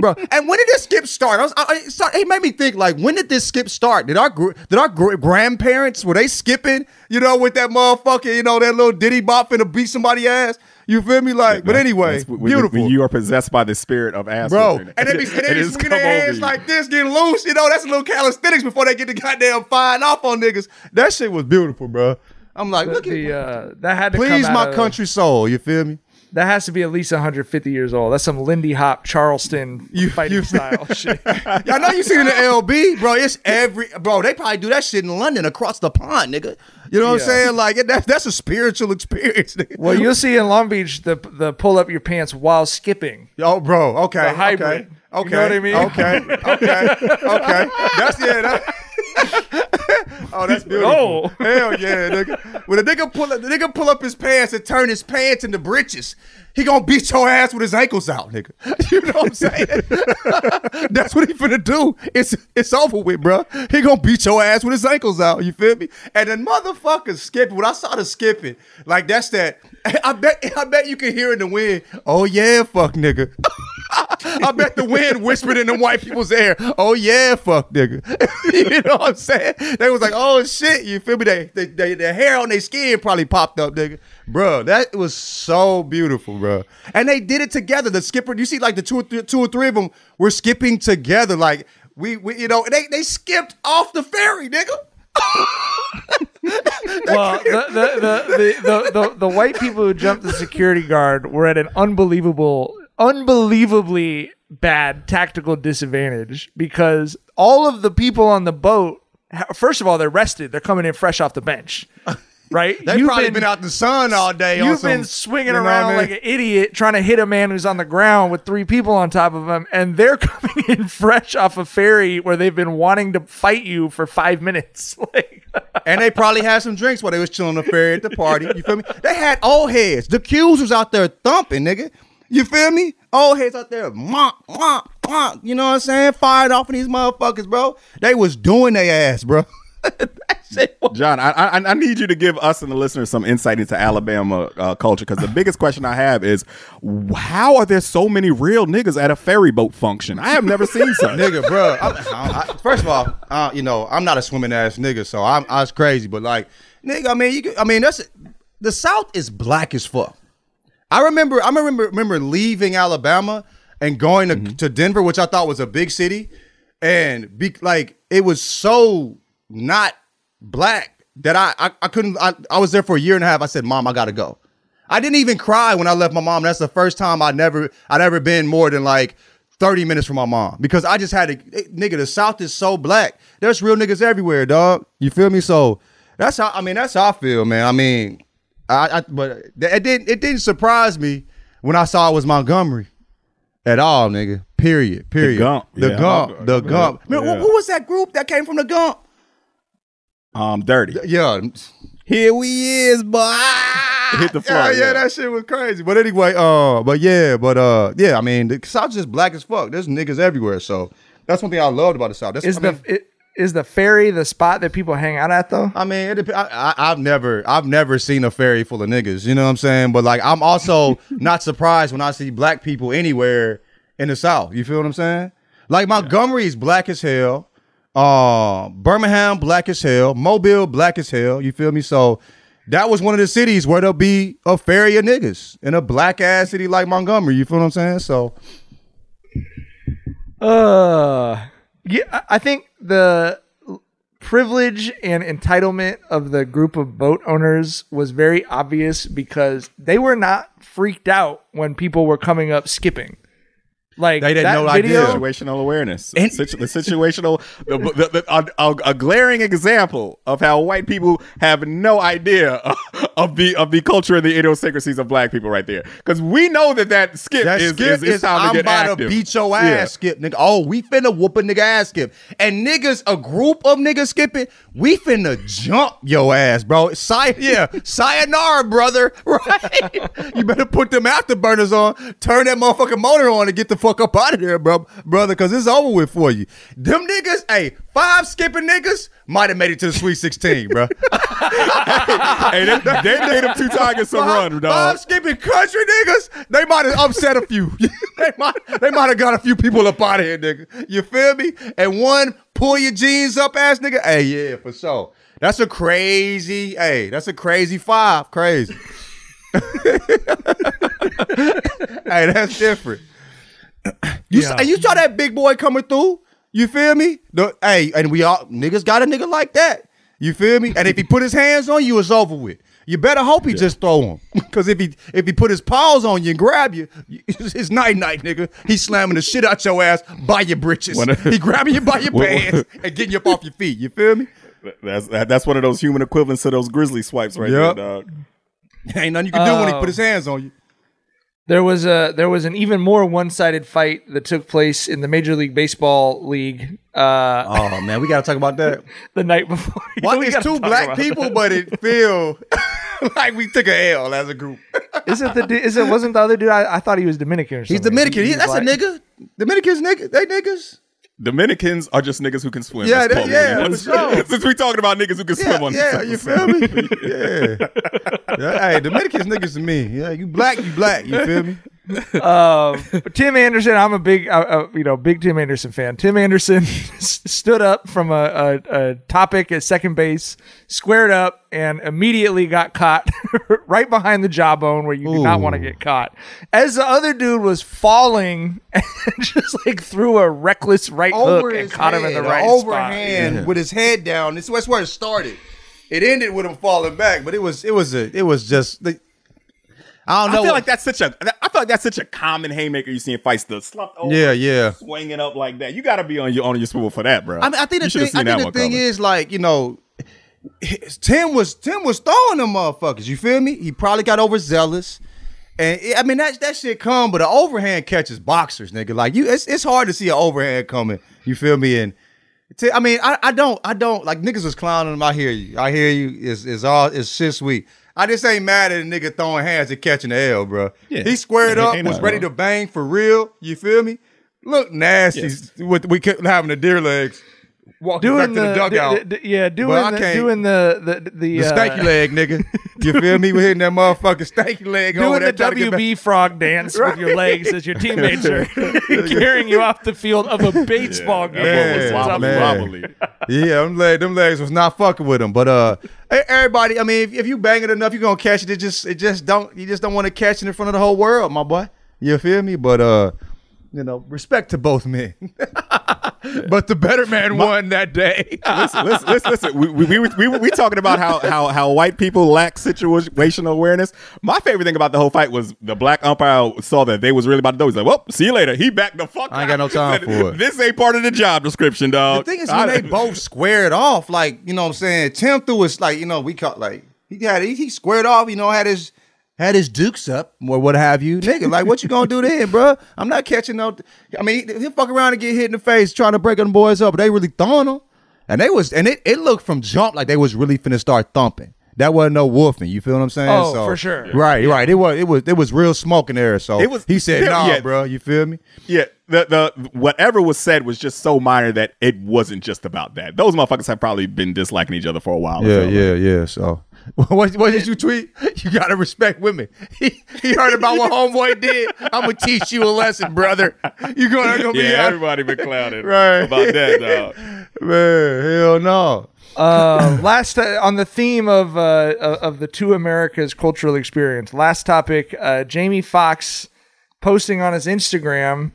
D: Bro, and when did this skip start? I was, I, start- it made me think like, when did this skip start? Did our did our gr- grandparents were they skipping? You know, with that motherfucker, you know, that little diddy bop finna beat somebody ass. You feel me? Like, but anyway,
C: That's when-
D: beautiful,
C: When you are possessed by the spirit of ass,
D: bro.
C: whooping.
D: And they be, and they
C: It
D: be swinging their hands like this, getting loose. You know, that's a little calisthenics before they get the goddamn fine off on niggas. That shit was beautiful, bro. I'm like,
B: The,
D: look at
B: the, uh, that had to
D: please,
B: come
D: my
B: out of-
D: country soul. You feel me?
B: That has to be at least 150 years old. That's some Lindy Hop Charleston you, fighting style shit.
D: I know you seen it in the LB, bro. It's every bro. They probably do that shit in London across the pond, nigga. You know what I'm saying? Like it, that, that's a spiritual experience. Nigga.
B: Well, you'll see in Long Beach the the pull up your pants while skipping.
D: Oh, bro. Okay.
B: The hybrid.
D: Okay.
B: You
D: Okay.
B: know what I mean?
D: Okay. Okay. okay. That's yeah. That, oh, that's beautiful.
B: Oh.
D: Hell yeah, nigga. When a nigga pull up, the nigga pull up his pants and turn his pants into breeches, he gonna beat your ass with his ankles out, nigga. You know what I'm saying? that's what he finna do. It's it's over with, bro. He gonna beat your ass with his ankles out. You feel me? And the motherfuckers skipping. When I saw the skipping, like that's that. I bet I bet you can hear in the wind. Oh yeah, fuck nigga. I bet the wind whispered in the white people's ear. Oh yeah, fuck nigga. you know what I'm saying? They was like, oh shit, you feel me? They, they, they the hair on their skin probably popped up, nigga. Bro, that was so beautiful, bro. And they did it together. The skipper, you see, like the two or three, two or three of them were skipping together. Like we, we you know, they they skipped off the ferry, nigga.
B: Well, the the, the, the, the, the, the white people who jumped the security guard were at an unbelievable, unbelievably bad tactical disadvantage because all of the people on the boat, first of all, they're rested. They're coming in fresh off the bench. Right?
D: They
B: You've
D: probably been, out in the sun all day.
B: You've
D: some-
B: been swinging
D: you know
B: around
D: I mean?
B: like an idiot trying to hit a man who's on the ground with three people on top of him, and they're coming in fresh off a ferry where they've been wanting to fight you for five minutes. Like,
D: and they probably had some drinks while they was chilling on the ferry at the party. You feel me? They had old heads. The Qs was out there thumping, nigga. You feel me? Old heads out there, mwah, mwah, mwah. You know what I'm saying? Fired off in these motherfuckers, bro. They was doing their ass, bro.
C: John, I, I I need you to give us and the listeners some insight into Alabama uh, culture because the biggest question I have is how are there so many real niggas at a ferry boat function? I have never seen such.
D: nigga, bro. I'm, I, I- first of all, uh, you know, I'm not a swimming ass nigga, so I'm I was crazy. But like, nigga, I mean, you, could- I mean, that's the South is black as fuck. I remember, I remember, remember leaving Alabama and going to, to Denver, which I thought was a big city, and be like, it was so not black that I I, I couldn't. I, I was there for a year and a half. I said, Mom, I gotta go. I didn't even cry when I left my mom. That's the first time I never I'd ever been more than like 30 minutes from my mom because I just had to eh, nigga, the South is so black. There's real niggas everywhere, dog. You feel me? So that's how I mean, that's how I feel, man. I mean, I, I but it didn't it didn't surprise me when I saw it was Montgomery at all, nigga. Period. Period.
C: The Gump,
D: The
C: yeah.
D: Gump. The
C: Yeah.
D: Gump. Man,
C: Yeah.
D: who, who was that group that came from the Gump?
C: Um, dirty.
D: Yeah.
C: Here we is, boy. Hit the floor.
D: Yeah, yeah, that shit was crazy. But anyway, uh, but yeah, but uh, yeah, I mean, the South's just black as fuck. There's niggas everywhere, so that's one thing I loved about the South. That's,
B: is
D: I mean,
B: the it, is the ferry the spot that people hang out at though?
D: I mean, it I, I, I've never, I've never seen a ferry full of niggas. You know what I'm saying? But like, I'm also not surprised when I see black people anywhere in the South. You feel what I'm saying? Like Montgomery is black as hell. Uh, Birmingham black as hell. Mobile black as hell. You feel me? So that was one of the cities where there'll be a ferry of niggas in a black ass city like Montgomery. You feel what I'm saying? So
B: Uh, yeah, I think the privilege and entitlement of the group of boat owners was very obvious because they were not freaked out when people were coming up skipping. Like
D: They didn't
B: that
D: know the idea.
C: situational awareness. Situ- the situational, the, the, the, a, a- a glaring example of how white people have no idea of the of the culture and the idiosyncrasies of black people right there. Because we know that that skip
D: That
C: is,
D: skip
C: is, is time
D: I'm
C: to get
D: about
C: active.
D: to beat your ass,
C: Yeah.
D: skip, nigga. Oh, we finna whoop a nigga ass, skip. And niggas, a group of niggas skipping, we finna jump your ass, bro. Say, yeah, sayonara, brother. Right? you better put them afterburners on, turn that motherfucking motor on, and get the fuck up out of there, bro, brother, because it's over with for you. Them niggas, hey, five skipping niggas might have made it to the Sweet 16, bro.
C: hey, they, they made them two targets a run,
D: Five
C: dog.
D: skipping country niggas, they might have upset a few. they might they might have got a few people up out of here, nigga. You feel me? And one pull your jeans up ass nigga. Hey, yeah, for sure. That's a crazy, hey, that's a crazy five. Crazy. hey, that's different. You
B: Yeah.
D: you saw that big boy coming through. You feel me? The- hey, and we all niggas got a nigga like that. You feel me? And if he put his hands on you, it's over with. You better hope he just throw him, because if he if he put his paws on you and grab you, it's, it's night night, nigga. He's slamming the shit out your ass by your britches.
C: When-
D: he grabbing you by your
C: When-
D: pants and getting you up off your feet. You feel me?
C: That's that, that's one of those human equivalents to those grizzly swipes right
D: Yep.
C: there, dog.
D: Ain't nothing you can do when he
B: Oh.
D: put his oh. hands on you.
B: There was a there was an even more one sided fight that took place in the Major League Baseball league uh,
D: Oh man, we gotta talk about that.
B: the night before.
D: Why
B: We
D: it's two black people,
B: that.
D: but it feel like we took a L as a group.
B: Is it the du- is it wasn't the other dude? I, I thought he was Dominican or something.
D: He's Dominican. He,
B: He's
D: that's a
B: black.
D: nigga. Dominicans nigga. They niggas.
C: Dominicans are just niggas who can swim.
D: Yeah, that- yeah, for sure.
C: Since we talking about niggas who can
D: Yeah,
C: swim on
D: yeah,
C: this
D: you feel me? yeah. yeah. Hey, Dominicans niggas to me. Yeah, you black, you black. You feel me?
B: Um, but Tim Anderson, I'm a big, uh, uh, you know, big Tim Anderson fan. Tim Anderson stood up from a, a, a topic at second base, squared up, and immediately got caught right behind the jawbone where you do not want to get caught. As the other dude was falling and just like threw a reckless right hook and caught him in the right
D: overhand
B: spot.
D: with his head down. This that's where it started. It ended with him falling back, but it was it was a it was just the, I don't
C: I feel
D: what-
C: like that's such a. I feel like that's such a common haymaker you see in fights. The slumped over,
D: Yeah, yeah.
C: swinging up like that. You got to be on your on your swivel for that, bro.
D: I mean, I think the thing, I think the thing
C: coming.
D: is like you know, Tim was Tim was throwing them motherfuckers. You feel me? He probably got overzealous, and it- I mean that that shit come, but an overhand catches boxers, nigga. Like you, it's it's hard to see an overhand coming. You feel me? And I mean, I, I don't I don't like niggas was clowning him. I hear you. I hear you. It's it's all it's shit sweet. I just ain't mad at a nigga throwing hands and catching the L, bro.
C: Yeah.
D: He squared
C: Ain't-
D: up, was ready
C: wrong.
D: to bang for real. You feel me? Look nasty
C: Yes.
D: with we kept having the deer legs. Walking back
B: Doing
D: to the,
B: the,
D: dugout.
B: d- d- yeah, doing
D: But
B: the, doing the the the,
D: the
B: uh,
D: stanky leg, nigga. You feel me? We hitting that motherfucking stanky leg over
B: doing the
D: trying to get back-
B: WB frog dance with your legs as your teammates are carrying you off the field of a baseball game.
C: That boy was
D: Yeah,
C: wobbly,
D: man.
C: wobbly.
D: yeah, them legs, them legs was not fucking with him. But uh, everybody, I mean, if, if you bang it enough, you're gonna catch it. It just, it just don't, you just don't want to catch it in front of the whole world, my boy. You feel me? But uh, you know, respect to both men. but the better man won that day.
C: listen, listen, listen, listen. We, we, we, were- we, we talking about how, how, how white people lack situational awareness. My favorite thing about the whole fight was the black umpire saw that they was really about to do. He's like, well, see you later. He backed the fuck
D: I ain't
C: out.
D: got no time
C: He said,
D: for it.
C: This ain't part of the job description, dog.
D: The thing is, when
C: I-
D: they both squared off, like you know, what I'm saying Tim threw his like you know we caught like he had he, he squared off, you know, had his had his dukes up or what have you, nigga. Like what you gonna do then, bro? I'm not catching no. I mean, he, he'll fuck around and get hit in the face trying to break them boys up, but they really throwing them, and they was and it it looked from jump like they was really finna start thumping. That wasn't no wolfing. You feel what I'm saying?
B: Oh, for sure.
D: Right, right. It was it was it was real smoke in there. So
C: It was-
D: He said,
C: yeah,
D: "Nah,
C: yeah.
D: bro. You feel me?
C: Yeah, the the whatever was said was just so minor that it wasn't just about that. Those motherfuckers have probably been disliking each other for a while.
D: Yeah,
C: feel
D: yeah, yeah. So, what, what did you tweet? You gotta respect women. He, he heard about what homeboy did. I'm gonna teach you a lesson, brother. You gonna, gonna
C: like.
D: be
C: Yeah, everybody been clouded
D: Right.
C: about that, dog.
D: man. Hell no.
B: Uh, last uh, on the theme of uh, of the two Americas cultural experience. Last topic: uh, Jamie Foxx posting on his Instagram.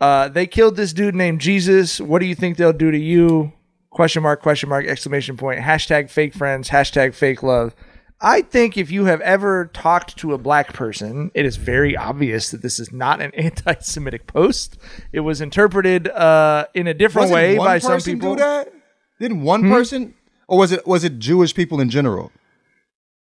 B: Uh, they killed this dude named Jesus. What do you think they'll do to you? Question mark? Question mark? Exclamation point! Hashtag fake friends. Hashtag fake love. I think if you have ever talked to a black person, it is very obvious that this is not an anti-Semitic post. It was interpreted uh, in a different
D: Wasn't
B: way by some
D: person
B: people.
D: Do that? Didn't one
B: Hmm?
D: person, or was it was it Jewish people in general?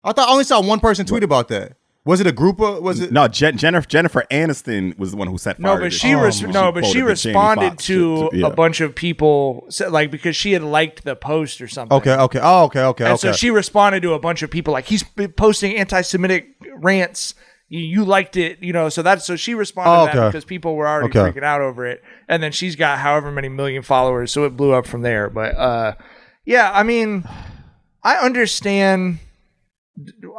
D: I thought I only saw one person tweet about that. Was it a group of? Was it?
C: No, Jen, Jennifer Jennifer Aniston was the one who set fire.
B: No,
C: to
B: but
C: this
B: she
C: shit.
B: res- no, but she
C: quoted the Jamie
B: responded
C: Foxx
B: to
C: shit, yeah.
B: a bunch of people, like because she had liked the post or something.
D: Okay, okay. Oh, okay, okay,
B: And
D: okay.
B: so she responded to a bunch of people like he's posting anti-Semitic rants. You, you liked it, you know. So that's so she responded
D: Oh,
B: to that because people were already
D: Okay.
B: freaking out over it, and then she's got however many million followers, so it blew up from there. But uh, yeah, I mean, I understand.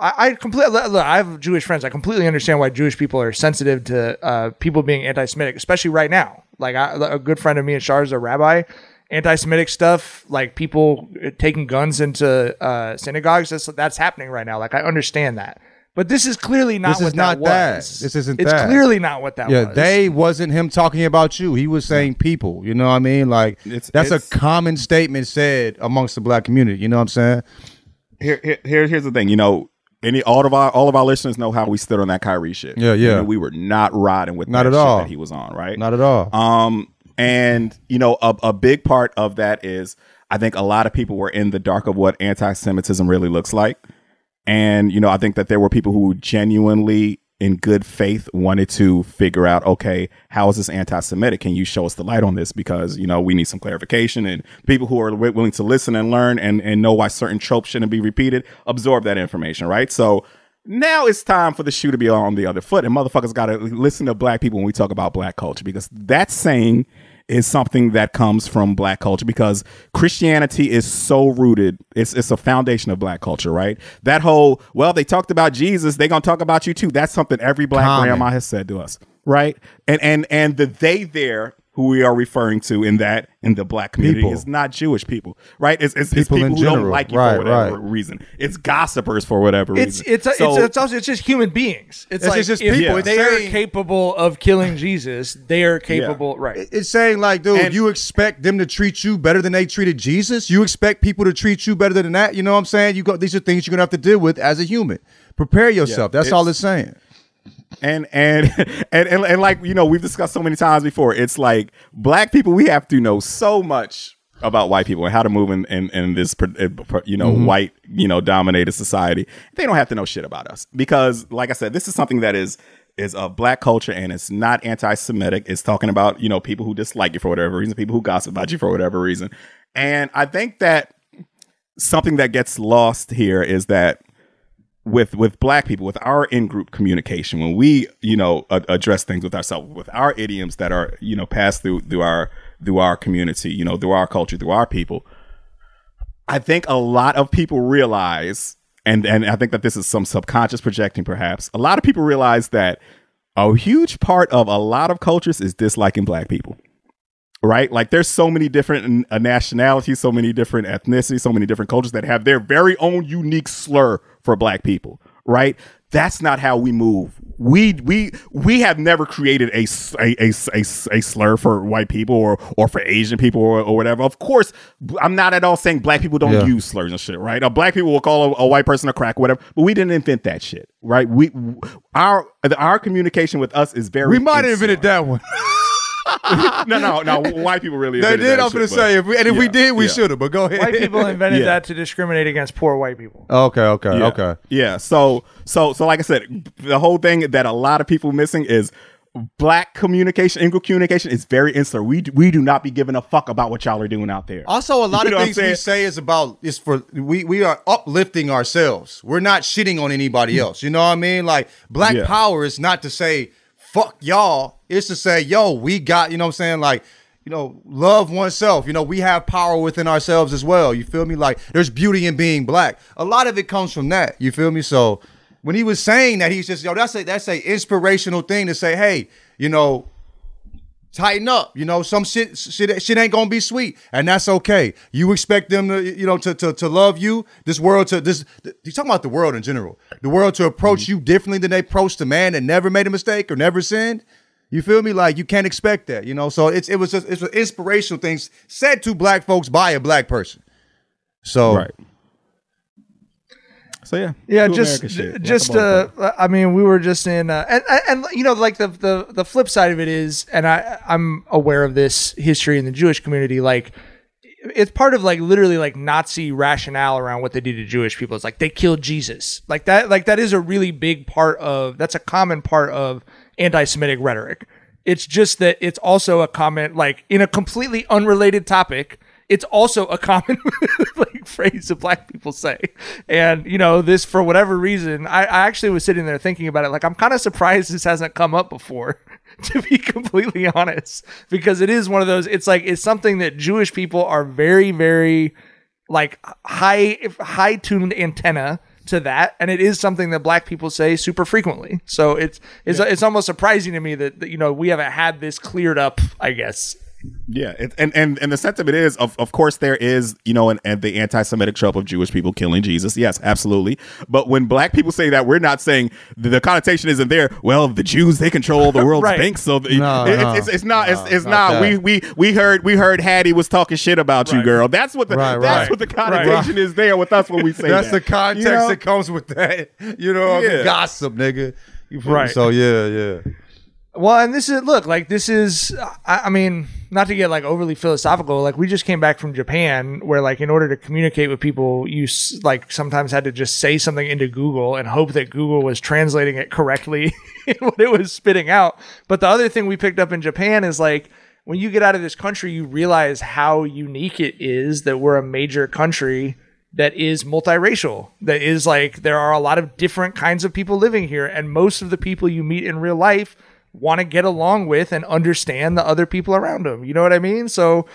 B: I, I completely. I have Jewish friends. I completely understand why Jewish people are sensitive to uh, people being anti-Semitic, especially right now. Like I, a good friend of me and Shar is a rabbi. Anti-Semitic stuff, like people taking guns into uh, synagogues, that's that's happening right now. Like I understand that, but this is clearly not what
D: This
B: what
D: is not
B: that
D: that.
B: was.
D: This isn't
B: It's
D: that.
B: clearly not what that
D: yeah,
B: was.
D: they wasn't him talking about you. He was saying people. You know what I mean? Like
C: It's-
D: that's
C: it's-
D: a common statement said amongst the black community. You know what I'm saying?
C: Here, here, here- here's the thing. You know, any all of our all of our listeners know how we stood on that Kyrie shit.
D: Yeah, yeah.
C: You know, we were not riding with
D: Not
C: that
D: at
C: shit
D: all.
C: that he was on, right?
D: Not at all.
C: Um, and you know, a, a big part of that is I think a lot of people were in the dark of what anti-Semitism really looks like, and you know, I think that there were people who genuinely, in good faith, wanted to figure out, okay, how is this anti-Semitic? Can you show us the light on this? Because you know, we need some clarification, and people who are wi- willing to listen and learn and and know why certain tropes shouldn't be repeated absorb that information, right? So. Now it's time for the shoe to be on the other foot, and motherfuckers got to listen to black people when we talk about black culture because that saying is something that comes from black culture because Christianity is so rooted. It's it's a foundation of black culture, right? That whole well, they talked about Jesus, they're gonna talk about you too. That's something every black
D: Common.
C: grandma has said to us, right? And and and the they there who we are referring to in that in the black community
D: People.
C: is not Jewish people, right? It's it's it's
D: People
C: people,
D: in
C: who don't
D: general.
C: like you
D: Right,
C: for whatever
D: right.
C: reason. It's gossipers for whatever
B: It's
C: reason.
B: it's
C: So-
B: it's, it's also it's just human beings. It's,
D: It's
B: like
D: just
B: if
D: people. It's
B: they are capable of killing Jesus. They are capable, right?
D: It's saying like, dude,
C: And-
D: you expect them to treat you better than they treated Jesus. You expect people to treat you better than that. You know what I'm saying? You go. These are things you're gonna have to deal with as a human. Prepare yourself. That's all it's saying.
C: And and, and and and like you know we've discussed so many times before it's like black people we have to know so much about white people and how to move in in, in this pr- eh, you know mm-hmm. white you know dominated society. They don't have to know shit about us because like i said this is something that is is a black culture and it's not anti-semitic. It's talking about you know people who dislike you for whatever reason people who gossip about you for whatever reason. And i think that something that gets lost here is that with with black people with our in-group communication when we you know a- address things with ourselves with our idioms that are you know passed through through our through our community you know through our culture through our people i think a lot of people realize and and i think that this is some subconscious projecting perhaps a lot of people realize that a huge part of a lot of cultures is disliking black people right? Like there's so many different uh, nationalities, so many different ethnicities, so many different cultures that have their very own unique slur for black people, right? That's not how we move. We we we have never created a a a a slur for white people or or for Asian people or, or whatever. Of course, I'm not at all saying black people don't
D: Yeah.
C: use slurs and shit, right? Uh, black people will call a, a white person a crack, whatever. But we didn't invent that shit, right? We our our communication with us is very.
D: We might have invented that one.
C: no, no, no. White people really.
D: they did. I'm gonna say, if we, and if we did, we
C: yeah.
D: should have. But go ahead.
B: White people invented
C: Yeah.
B: that to discriminate against poor white people.
D: okay, okay,
C: Yeah.
D: okay.
C: Yeah. So, so, so, like I said, the whole thing that a lot of people missing is black communication, in-group communication is very insular. We d- we do not be giving a fuck about what y'all are doing out there.
D: Also, a lot
C: You know
D: of things we say is about is for we we are uplifting ourselves. We're not shitting on anybody hmm. else. You know what I mean? Like black
C: Yeah.
D: power is not to say fuck y'all. It's to say yo, we got. You know what I'm saying? Like you know, love oneself. You know, we have power within ourselves as well. You feel me? Like there's beauty in being black. A lot of it comes from that. You feel me? So when he was saying that, he's just yo. That's a that's a inspirational thing to say. Hey, you know, tighten up. You know, some shit shit shit ain't gonna be sweet, and that's okay. You expect them to, you know, to to, to love you. This world to this. He's talking about the world in general. The world to approach mm-hmm. you differently than they approached a man that never made a mistake or never sinned. You feel me? Like you can't expect that. You know, so it's it was just it's inspirational things said to black folks by a black person. So
C: Right. So yeah,
B: Yeah, just
C: shit.
B: Just uh, I mean, we were just in, uh, and, and and, you know, like the the the flip side of it is, and I I'm aware of this history in the Jewish community. Like it's part of like literally like Nazi rationale around what they did to Jewish people. It's like they killed Jesus. Like that like that is a really big part of that's a common part of anti-Semitic rhetoric. It's just that it's also a comment like in a completely unrelated topic. It's also a common like phrase that black people say. And you know, this for whatever reason, I, I actually was sitting there thinking about it. Like I'm kind of surprised this hasn't come up before. to be completely honest, because it is one of those. It's like it's something that Jewish people are very, very like high, high tuned antenna to that, and it is something that Black people say super frequently. So it's it's it's almost surprising to me that, that you know we haven't had this cleared up. I guess
C: Yeah, it, and and and the it is, of of course, there is you know, an, and the anti-Semitic trope of Jewish people killing Jesus. Yes, absolutely. But when black people say that, we're not saying the, the connotation isn't there. Well, the Jews they control the world's
B: Right.
C: banks, so the,
D: No,
C: it-
D: no.
C: it's, it's it's not it's, it's
D: not
C: not. We we we heard we heard Hattie was talking shit about you, girl. That's what the
D: Right,
C: that's
D: right.
C: what the connotation is there with us when we say
D: That's
C: that.
D: the context
C: You know?
D: that comes with that. You know,
C: Yeah.
D: gossip, nigga. You feel me?
B: Right.
D: So yeah, yeah.
B: Well, and this is look like this is. I, I mean, not to get like overly philosophical. Like we just came back from Japan, where like in order to communicate with people, you s- like sometimes had to just say something into Google and hope that Google was translating it correctly what it was spitting out. But the other thing we picked up in Japan is like when you get out of this country, you realize how unique it is that we're a major country that is multiracial. That is like there are a lot of different kinds of people living here, and most of the people you meet in real life want to get along with and understand the other people around them. You know what I mean? So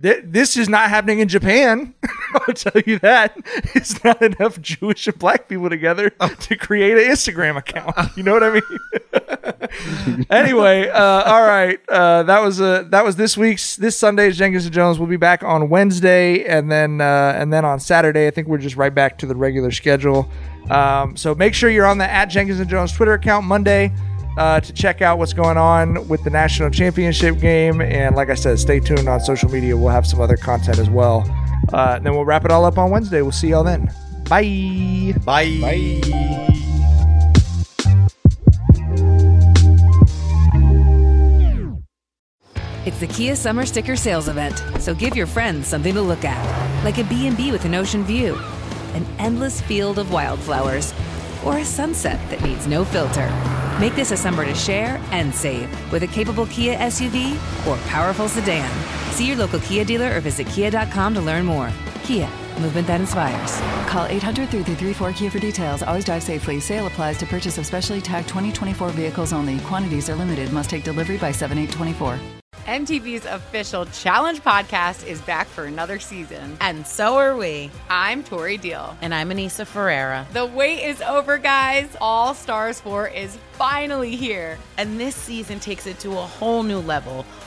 B: th- this is not happening in Japan. I'll tell you that. It's not enough Jewish and black people together to create an Instagram account. You know what I mean? anyway, uh, all right. Uh, that was uh, that was this week's this Sunday's Jenkins and Jonez. We'll be back on Wednesday and then uh, and then on Saturday. I think we're just right back to the regular schedule. Um, so make sure you're on the at Jenkins and Jonez Twitter account Monday uh, to check out what's going on with the national championship game. And like I said, stay tuned on social media. We'll have some other content as well. Uh, and then we'll wrap it all up on Wednesday. We'll see y'all then. Bye.
D: Bye.
A: It's the Kia Summer Sticker Sales Event, so give your friends something to look at, like a B&B with an ocean view, an endless field of wildflowers, or a sunset that needs no filter. Make this a summer to share and save with a capable Kia SUV or powerful sedan. See your local Kia dealer or visit kia.com to learn more. Kia, movement that inspires.
G: Call 800 334 Kia for details. Always drive safely. Sale applies to purchase of specially tagged 2024 vehicles only. Quantities are limited. Must take delivery by 7824.
H: MTV's official Challenge podcast is back for another season.
I: And so are we.
H: I'm Tori Deal.
I: And I'm Aneesa Ferreira.
H: The wait is over, guys. All Stars 4 is finally here.
I: And this season takes it to a whole new level.